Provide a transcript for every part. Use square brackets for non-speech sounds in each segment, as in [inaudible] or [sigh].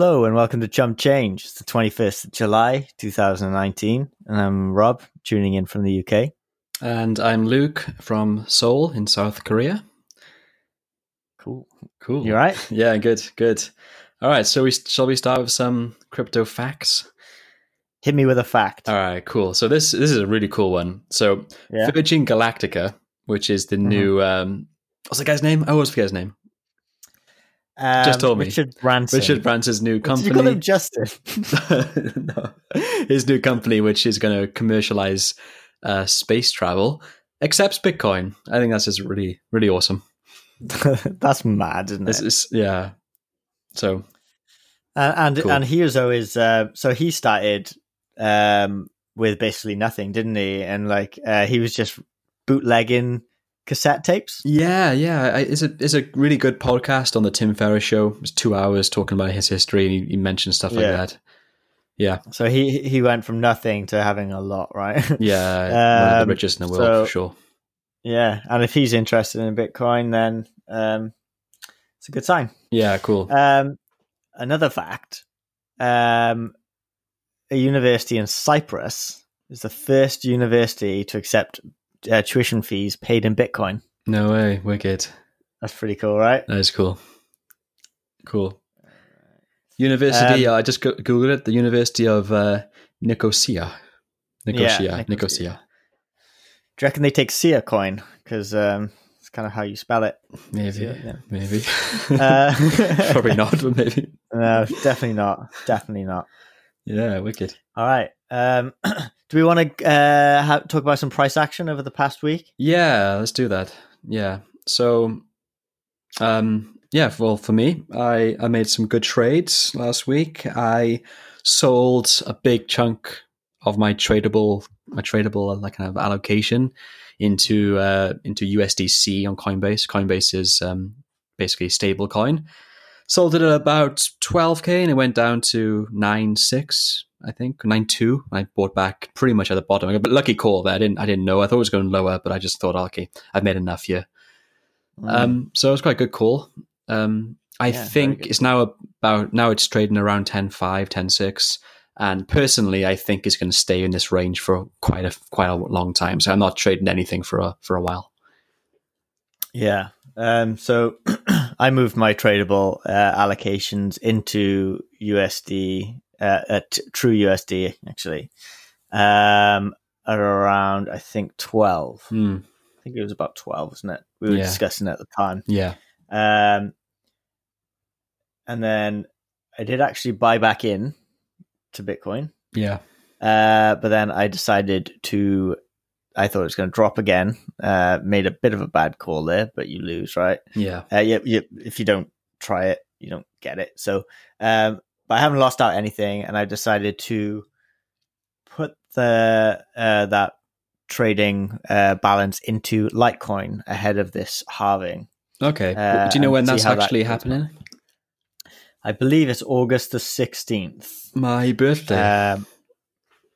Hello and welcome to Chump Change. It's the 21st of July 2019, and I'm Rob, tuning in from the UK. And I'm Luke from Seoul in South Korea. Cool. Cool. You right? [laughs] Yeah, good, good. All right, so we shall we start with some crypto facts? Hit me with a fact. All right, cool. So this this is a really cool one. So Yeah. Virgin Galactica, which is the Mhm. new um what's the guy's name? I always forget his name. Um, Just told me. Richard Branson. Richard Branson's new Did you call company. him Justin? [laughs] [laughs] no. His new company, which is going to commercialize uh, space travel, accepts Bitcoin. I think that's just really, really awesome. [laughs] That's mad, isn't it? is yeah. So And and, Cool. and Herezo is uh, so he started um, with basically nothing, didn't he? And like uh, he was just bootlegging cassette tapes. yeah, yeah, I- it's a it's a really good podcast on the Tim Ferriss show. It's two hours talking about his history, and he, he mentions stuff like Yeah. that. Yeah, So he he went from nothing to having a lot, right? [laughs] yeah, one of Um, the richest in the world so- for sure. yeah, and if he's interested in Bitcoin, then um, it's a good sign. Yeah, cool. Um, another fact: um, a university in Cyprus is the first university to accept uh, tuition fees paid in Bitcoin. no way, wicked. That's pretty cool, right? That is cool. Cool. University. Um, I just go- googled it. The University of uh, Nicosia. Nicosia. Nicosia. Nicosia. Do you reckon they take Sia coin? Because um, it's kind of how you spell it. Maybe. Yeah, yeah. Maybe. Uh, [laughs] [laughs] Probably not, but maybe. [laughs] No, definitely not. Definitely not. Yeah, wicked. All right. Um, [clears throat] do we want to uh, ha- talk about some price action over the past week? Yeah, let's do that. Yeah. So, um, yeah. Well, for me, I I made some good trades last week. I sold a big chunk of my tradable my tradable like kind of allocation into uh, into USDC on Coinbase. Coinbase is um, basically stable coin. Sold it at about 12k and it went down to 9.6, I think, 9.2. I bought back pretty much at the bottom. But lucky call there. I didn't I didn't know. I thought it was going lower, but I just thought, okay, I've made enough here. Um, so it was quite a good call. Um, I Yeah, think it's now about now it's trading around 10.5, 10.6. And personally, I think it's going to stay in this range for quite a quite a long time. So I'm not trading anything for a for a while. Yeah. Um, so [clears throat] I moved my tradable uh, allocations into USD, uh, at True USD actually, um, at around I think twelve. Hmm. I think it was about twelve, wasn't it? We were Yeah. discussing at the time. Yeah. Um, and then I did actually buy back in to Bitcoin, Yeah. uh, but then I decided to. I thought it was going to drop again. Uh, made a bit of a bad call there, but you lose, right? Yeah. Uh, yeah, you, if you don't try it, you don't get it. So, um, but I haven't lost out anything, and I decided to put the uh, that trading uh, balance into Litecoin ahead of this halving. Okay. Uh, Do you know when that's how that actually happening? I believe it's August the sixteenth. My birthday. Um,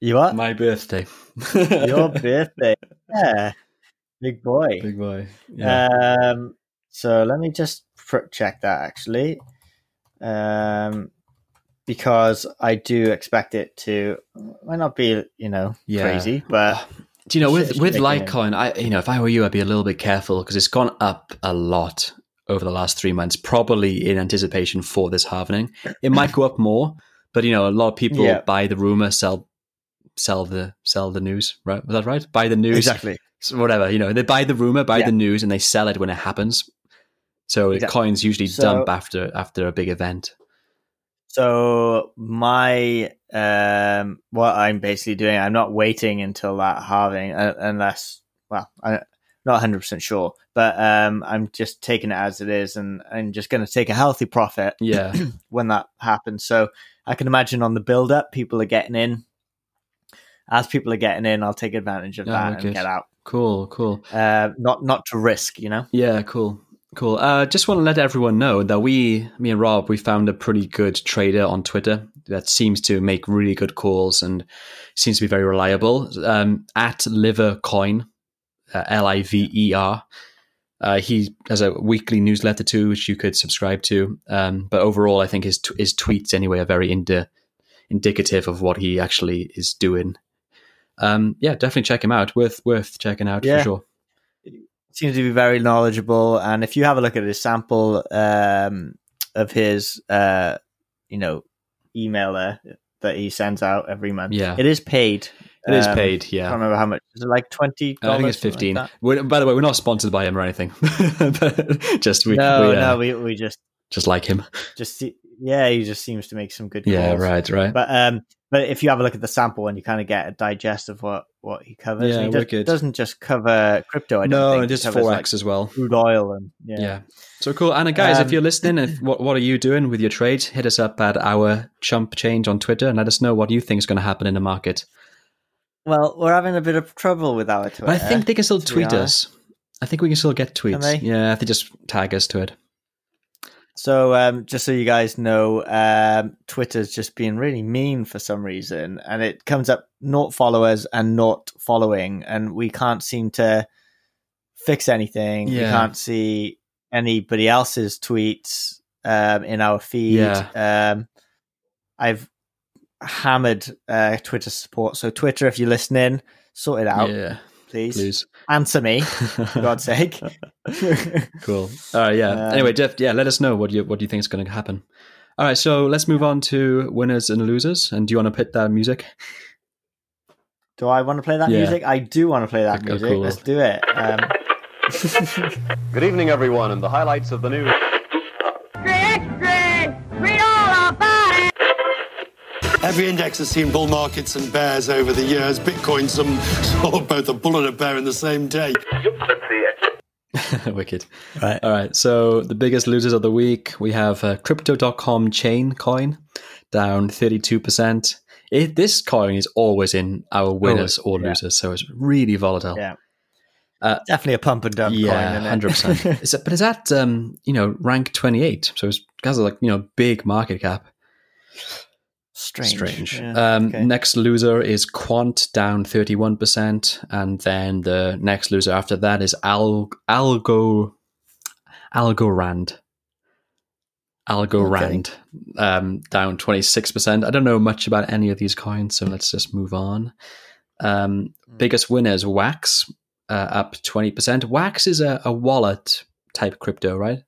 you what? My birthday. [laughs] Your birthday? [laughs] Yeah, big boy. Big boy. Yeah. Um, so let me just pr- check that actually, um, because I do expect it to might not be you know Yeah. crazy, but Do you know with with. Litecoin, I you know if I were you, I'd be a little bit careful because it's gone up a lot over the last three months, probably in anticipation for this halvening. It might go up more, but you know a lot of people Yeah. buy the rumor, sell sell the sell the news. Right? Was that right? Buy the news, exactly. So whatever. You know, they buy the rumor, buy Yeah. the news, and they sell it when it happens. So Exactly. coins usually So- dump after after a big event. So my um, what I'm basically doing, I'm not waiting until that halving uh, unless well, I'm not 100 percent sure, but um, I'm just taking it as it is, and I'm just going to take a healthy profit [clears throat] Yeah, when that happens. So I can imagine on the build up, people are getting in. As people are getting in, I'll take advantage of Oh, that and get out. cool, cool. Uh, not not to risk, you know. Yeah, cool. Cool. Uh, just want to let everyone know that we, me and Rob, we found a pretty good trader on Twitter that seems to make really good calls and seems to be very reliable. Um, at Liver Coin, uh, L I V E R. Uh, he has a weekly newsletter too, which you could subscribe to. Um, but overall, I think his t- his tweets anyway are very indi- indicative of what he actually is doing. Um, yeah, definitely check him out. Worth worth checking out Yeah. for sure. Seems to be very knowledgeable. And if you have a look at his sample um, of his, uh, you know, emailer that he sends out every month, Yeah. it is paid. It is Um, paid. Yeah. I can't remember how much. Is it like twenty? I think it's fifteen. We're, by the way, we're not sponsored by him or anything. [laughs] just we, no, we, uh, no, we we just just like him. just yeah, he just seems to make some good. Calls. Yeah, right, right. But um, but if you have a look at the sample and you kind of get a digest of what what he covers, Yeah, he does, doesn't just cover crypto. I no, think. just forex like, as well. crude oil and yeah. Yeah. So cool. And uh, guys, if Um, you're listening, if, [laughs] what what are you doing with your trades? Hit us up at our chump change on Twitter and let us know what you think is going to happen in the market. Well, we're having a bit of trouble with our Twitter. But I think they can still tweet us. I think we can still get tweets. Yeah, if they just tag us to it. So, um, just so you guys know, um, Twitter's just being really mean for some reason, and it comes up not followers and not following, and we can't seem to fix anything. We Yeah. can't see anybody else's tweets um, in our feed. Yeah. Um, I've hammered uh, Twitter support, so Twitter, if you're listening, sort it out, yeah, please. please. Answer me, for God's [laughs] sake. [laughs] cool. All right, yeah. Um, anyway, Jeff, yeah, let us know what you what you think is going to happen. All right, so let's move on to winners and losers. And do you want to put that music? Do I want to play that Yeah. music? I do want to play that Okay, music. cool. Let's do it. Um, [laughs] Good evening, everyone, and the highlights of the news. Every index has seen bull markets and bears over the years. Bitcoin, some [laughs] saw both a bull and a bear in the same day. [laughs] Wicked. right. All right. So the biggest losers of the week, we have uh, Crypto.com chain coin down 32%. It, this coin is always in our winners or yeah. losers, so it's really volatile. Yeah. Uh, Definitely a pump and dump yeah, coin, hundred percent. [laughs] Is that- But is that um, you know rank twenty eight? So it's has a like you know big market cap. Strange. Strange. Yeah, Um, okay. Next loser is Quant down thirty one percent, and then the next loser after that is Al Algo Algorand. Algorand um, down twenty six percent. I don't know much about any of these coins, so let's just move on. Um, Hmm. biggest winners Wax uh, up twenty percent. Wax is a, a wallet type crypto, right?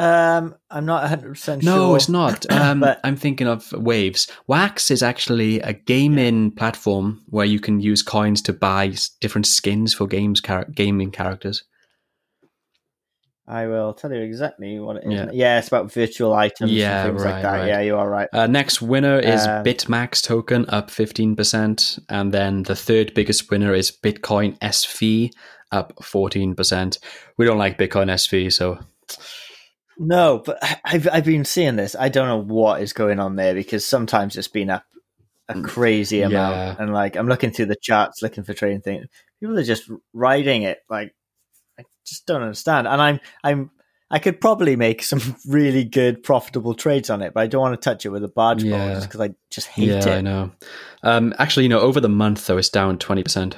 Um, I'm not 100 percent sure. No, it's not. [coughs] Um, But- I'm thinking of Waves. Wax is actually a gaming platform where you can use coins to buy different skins for games, char- gaming characters. I will tell you exactly what it is. Yeah. Yeah, it's about virtual items Yeah, and things right, like that. right. Yeah, you are right. Uh, next winner is Um, Bitmax token up 15%. And then the third biggest winner is Bitcoin SV up 14%. We don't like Bitcoin SV, so No, but I've I've been seeing this. I don't know what is going on there because sometimes it's been up a crazy amount, Mm, Yeah. and like I'm looking through the charts, looking for trading things. People are just riding it. Like I just don't understand. And I'm I'm I could probably make some [laughs] really good profitable trades on it, but I don't want to touch it with a barge pole Yeah. because I just hate yeah, it. I know. Um, actually, you know, over the month, though, it's down 20%.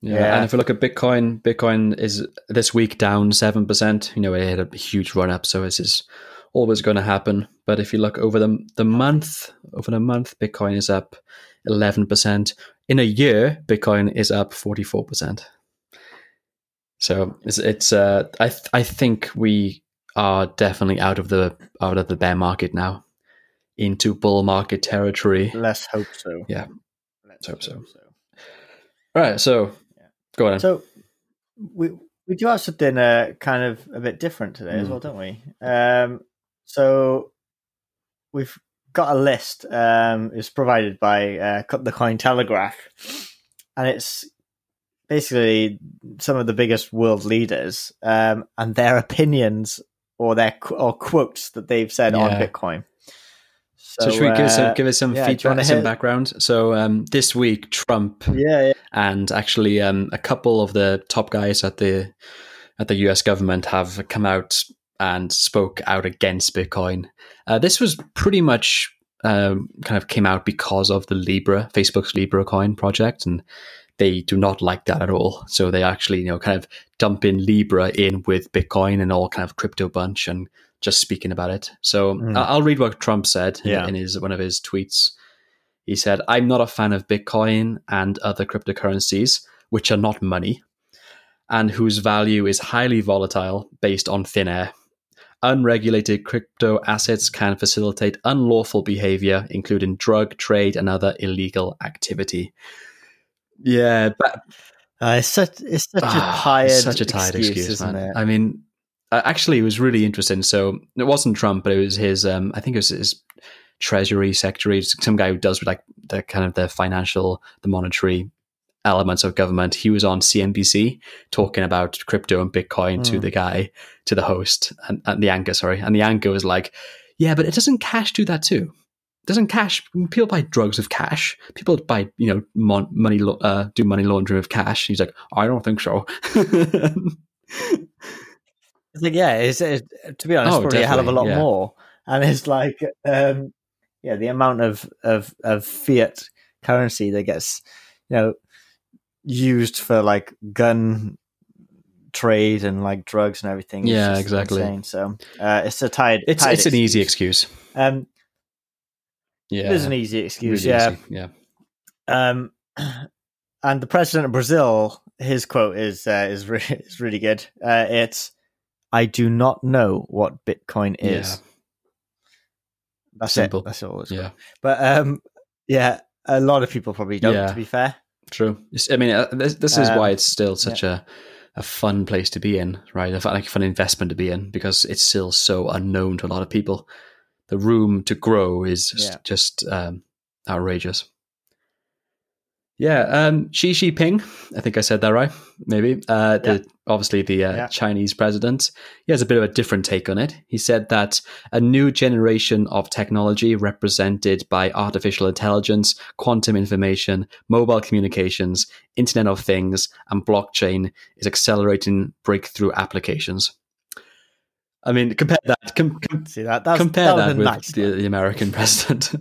Yeah. Yeah. And if we look at Bitcoin, Bitcoin is this week down 7%. You know, it had a huge run up, so this is always going to happen. But if you look over the, the month, over the month, Bitcoin is up 11%. In a year, Bitcoin is up 44%. So it's, it's uh, I, th- I think we are definitely out of the out of the bear market now into bull market territory. Let's hope so. Yeah. Let's hope so. All right, so go on. So we we do have something uh, kind of a bit different today as Mm. well, don't we? Um, so we've got a list. Um, it's provided by uh, the Coin Telegraph, and it's basically some of the biggest world leaders um, and their opinions or their or quotes that they've said on Bitcoin. So, should we give us some, uh, give us some yeah, feedback, some background? So um, this week, Trump yeah, yeah. and actually um, a couple of the top guys at the at the U.S. government have come out and spoke out against Bitcoin. Uh, this was pretty much um, kind of came out because of the Libra, Facebook's Libra coin project, and they do not like that at all. So they actually, you know, kind of dump in Libra in with Bitcoin and all kind of crypto bunch and just speaking about it. So Mm. I'll read what Trump said in- Yeah. in his one of his tweets. He said, "I'm not a fan of Bitcoin and other cryptocurrencies, which are not money, and whose value is highly volatile based on thin air." Unregulated crypto assets can facilitate unlawful behavior, including drug trade and other illegal activity. Yeah, but Uh, it's such it's such Ah, a tired such a tired excuse, isn't man. it? I mean, uh, actually, it was really interesting. So it wasn't Trump, but it was his. Um, I think it was his Treasury Secretary, some guy who does like the kind of the financial, the monetary elements of government. He was on CNBC talking about crypto and Bitcoin to Hmm. the guy, to the host, and, and the anchor. Sorry, and the anchor was like, "Yeah, but it doesn't cash do that too." Doesn't cash? People buy drugs with cash. People buy, you know, mon- money, uh, do money laundering with cash. He's like, I don't think so. [laughs] [laughs] It's like, yeah, it's, it, to be honest, Oh, probably a hell of a lot yeah. more. And it's like, um, yeah, the amount of, of, of fiat currency that gets, you know, used for like gun trade and like drugs and everything. Yeah, exactly. insane. So uh, it's a tired. it's tired it's an easy excuse. Um, Yeah, It is an easy excuse. Really yeah. easy, yeah. Um, and the president of Brazil, his quote is uh, is re- [laughs] is really good. Uh, it's, "I do not know what Bitcoin is." Yeah. That's Simple. it. That's all. It's Yeah, But um, yeah, a lot of people probably don't. Yeah. To be fair, true. It's- I mean, uh, this, this is Um, why it's still such a a fun place to be in, right? A fun, like a fun investment to be in because it's still so unknown to a lot of people. The room to grow is just, Yeah. just um, outrageous. Yeah, um, Xi Jinping. I think I said that right. Maybe. Uh, the, Obviously, the uh, Yeah. Chinese president. He has a bit of a different take on it. He said that a new generation of technology represented by artificial intelligence, quantum information, mobile communications, Internet of Things, and blockchain is accelerating breakthrough applications. I mean, compare that. Com- com- see that. That's, compare that, that, with nice. the, the American [laughs] president.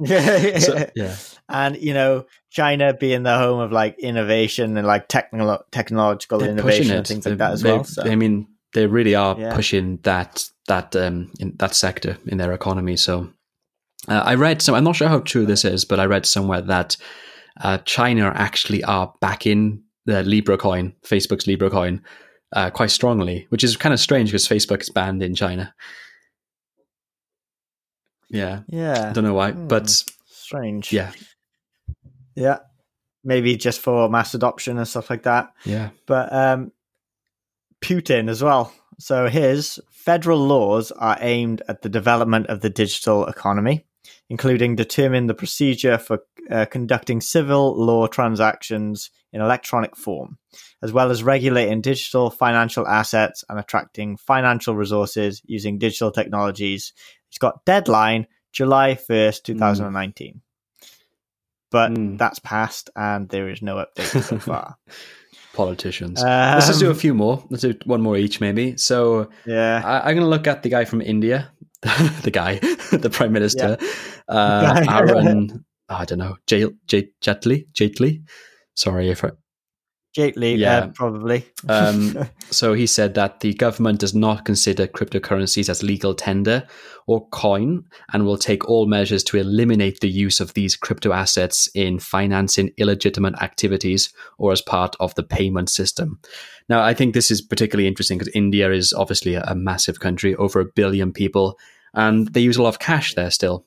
Yeah, [laughs] So, [laughs] yeah. and you know, China being the home of like innovation and like technolo- technological They're innovation and things like that as well. So. I mean, they really are Yeah. pushing that that um in that sector in their economy. So uh, I read some. I'm not sure how true this is, but I read somewhere that uh, China actually are backing the Libra coin, Facebook's Libra coin, uh, quite strongly, which is kind of strange because Facebook is banned in China. Yeah, yeah, I don't know why, Hmm. but strange. yeah, yeah, maybe just for mass adoption and stuff like that. yeah, but um, Putin as well. So his federal laws are aimed at the development of the digital economy, including determining the procedure for uh, conducting civil law transactions in electronic form, as well as regulating digital financial assets and attracting financial resources using digital technologies. It's got deadline July 1st, 2019. But Mm. that's passed and there is no update so [laughs] far. politicians. Let's just do a Um, few more. Let's do one more each, maybe. So Yeah. I, I'm going to look at the guy from India, [laughs] the guy, [laughs] the prime minister, uh, [laughs] Guy. Aaron. I don't know, J, J, Jetli, Jetli. Sorry if I, Gately, Yeah. yeah, probably. Um, [laughs] so he said that the government does not consider cryptocurrencies as legal tender or coin and will take all measures to eliminate the use of these crypto assets in financing illegitimate activities or as part of the payment system. Now, I think this is particularly interesting because India is obviously a, a massive country, over a billion people, and they use a lot of cash there still.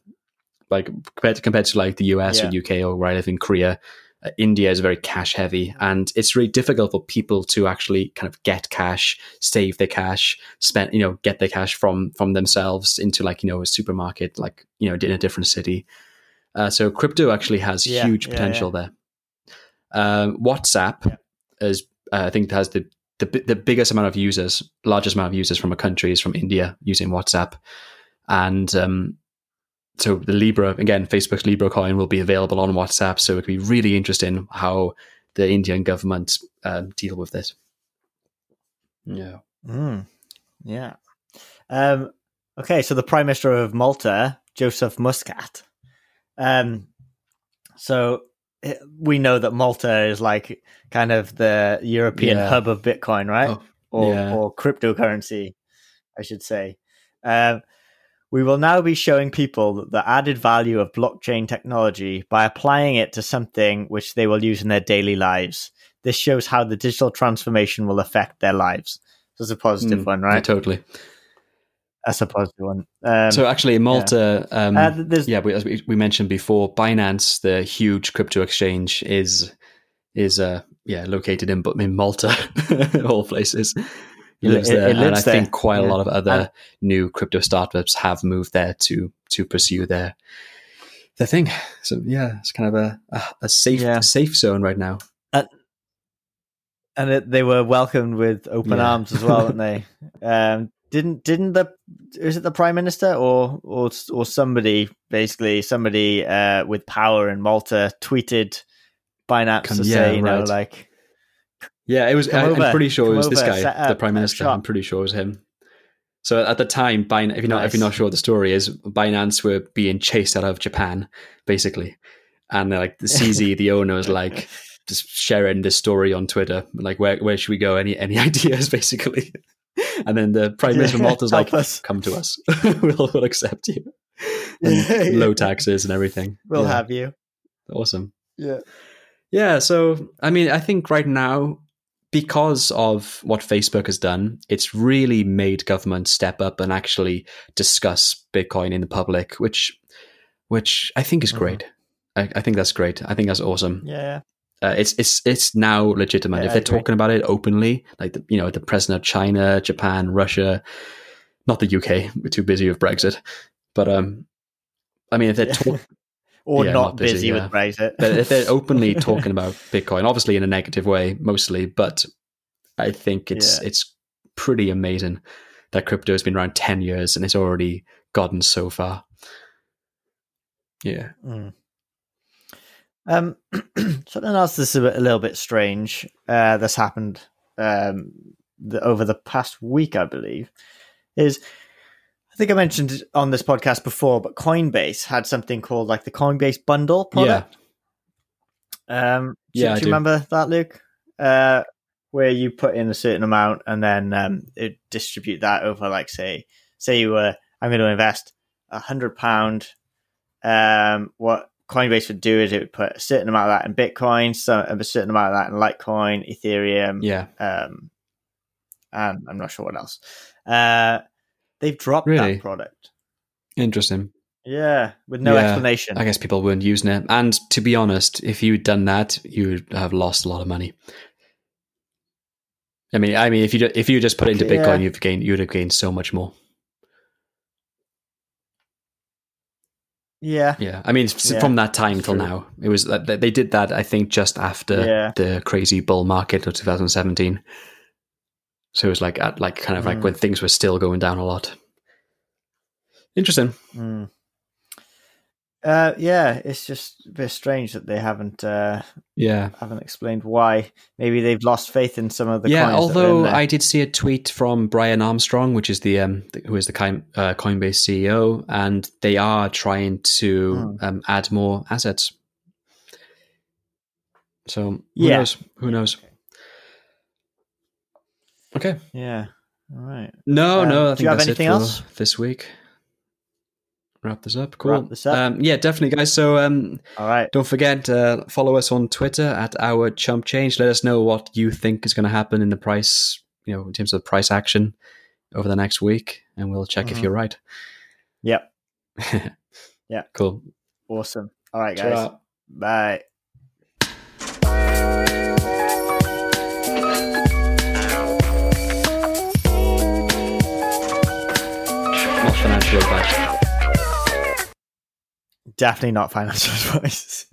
Like compared to, compared to like the US or UK or where I live in Korea, uh, India is very cash heavy, and it's really difficult for people to actually kind of get cash, save their cash, spend you know get their cash from from themselves into like you know a supermarket, like you know in a different city. Uh, so crypto actually has Yeah, huge yeah, potential there. Um, WhatsApp is uh, I think has the, the the biggest amount of users, largest amount of users from a country is from India using WhatsApp, and um, so the Libra again, Facebook's Libra coin will be available on WhatsApp. So it could be really interesting how the Indian government um, deal with this. Yeah. Mm, yeah. Um, okay, so the Prime Minister of Malta, Joseph Muscat. Um, so it- we know that Malta is like kind of the European Yeah. hub of Bitcoin, right? Oh, or, yeah. or cryptocurrency, I should say. Um, we will now be showing people the added value of blockchain technology by applying it to something which they will use in their daily lives. This shows how the digital transformation will affect their lives. So it's a positive Mm, one, yeah, right? totally. That's a positive one. Um, so actually, Malta, um, uh, yeah, we, as we, we mentioned before, Binance, the huge crypto exchange, is is uh yeah located in in Malta, [laughs] all places. It- lives it- there, it and I there, think quite a lot of other And- new crypto startups have moved there to to pursue their their thing. So yeah, it's kind of a a, a safe Yeah. safe zone right now. and it, they were welcomed with open Yeah. arms as well, weren't they? [laughs] Um, didn't didn't the is it the prime minister or or or somebody basically somebody uh, with power in Malta tweeted Binance Come- to yeah, say you know right. like Yeah, it was. Come I, I'm pretty sure come it was this guy, the prime minister. I'm pretty sure it was him. So at the time, Bin- if you're not if you're not sure what the story is, Binance were being chased out of Japan, basically, and they're like the [laughs] CZ, the owner, was like just sharing this story on Twitter, like where where should we go? Any any [laughs] ideas, basically. And then the prime minister of Malta's like, us. "Come to us, [laughs] we'll, we'll accept you." And low taxes and everything. we'll Yeah, have you. awesome. Yeah. Yeah, so I mean, I think right now, because of what Facebook has done, it's really made government step up and actually discuss Bitcoin in the public, which, which I think is Mhm. great. I, I think that's great. I think that's awesome. Yeah. Uh, it's it's it's now legitimate Yeah, if they're talking about it openly, like the, you know the president of China, Japan, Russia, not the UK. [laughs] We're too busy with Brexit, but um, I mean, if they're Yeah. talk- Or Yeah, not, not busy, busy, yeah. with Brexit. but if they're [laughs] openly talking about Bitcoin, obviously in a negative way, mostly, but I think it's Yeah. it's pretty amazing that crypto has been around ten years and it's already gotten so far. Yeah, Mm. Um, [clears throat] something else that's a, bit, a little bit strange uh, that's happened um, the, over the past week, I believe, is think I mentioned on this podcast before, but Coinbase had something called like the Coinbase Bundle product. Um, do, Yeah, do you do. remember that, Luke? Uh, where you put in a certain amount and then um, it distribute that over, like, say, say you were, I'm going to invest a hundred pound. Um, what Coinbase would do is it would put a certain amount of that in Bitcoin, so a certain amount of that in Litecoin, Ethereum, yeah, um, and I'm not sure what else. Uh, they've dropped Really? that product. interesting. Yeah, with no Yeah, explanation. I guess people weren't using it, and to be honest, if you'd done that, you would have lost a lot of money. I mean, I mean, if you if you just put it into Bitcoin, yeah. you've gained you'd have gained so much more. yeah, Yeah, I mean, Yeah, from that time till true. now, it was they did that. I think just after the crazy bull market of 2017. So it was like at like kind of like Mm. when things were still going down a lot. Interesting. Mm. Uh, yeah, it's just a bit strange that they haven't uh, Yeah, haven't explained why. Maybe they've lost faith in some of the yeah. coins that are in Although. I did see a tweet from Brian Armstrong, which is the um who is the Coin, uh, Coinbase CEO, and they are trying to Hmm. um, add more assets. So who Yeah. knows? Who knows? Okay. yeah, all right. No, Um, no. I do think you have that's anything else? this week. Wrap this up. Cool. Wrap this up. Um, yeah, definitely, guys. So um, All right. don't forget, uh, follow us on Twitter at our chump change. Let us know what you think is going to happen in the price, you know, in terms of price action over the next week, and we'll check if Mhm. you're right. Yep. [laughs] Yeah. Cool. Awesome. All right, guys. Ta-ra. Bye. financial advice. Definitely not financial [laughs] advice.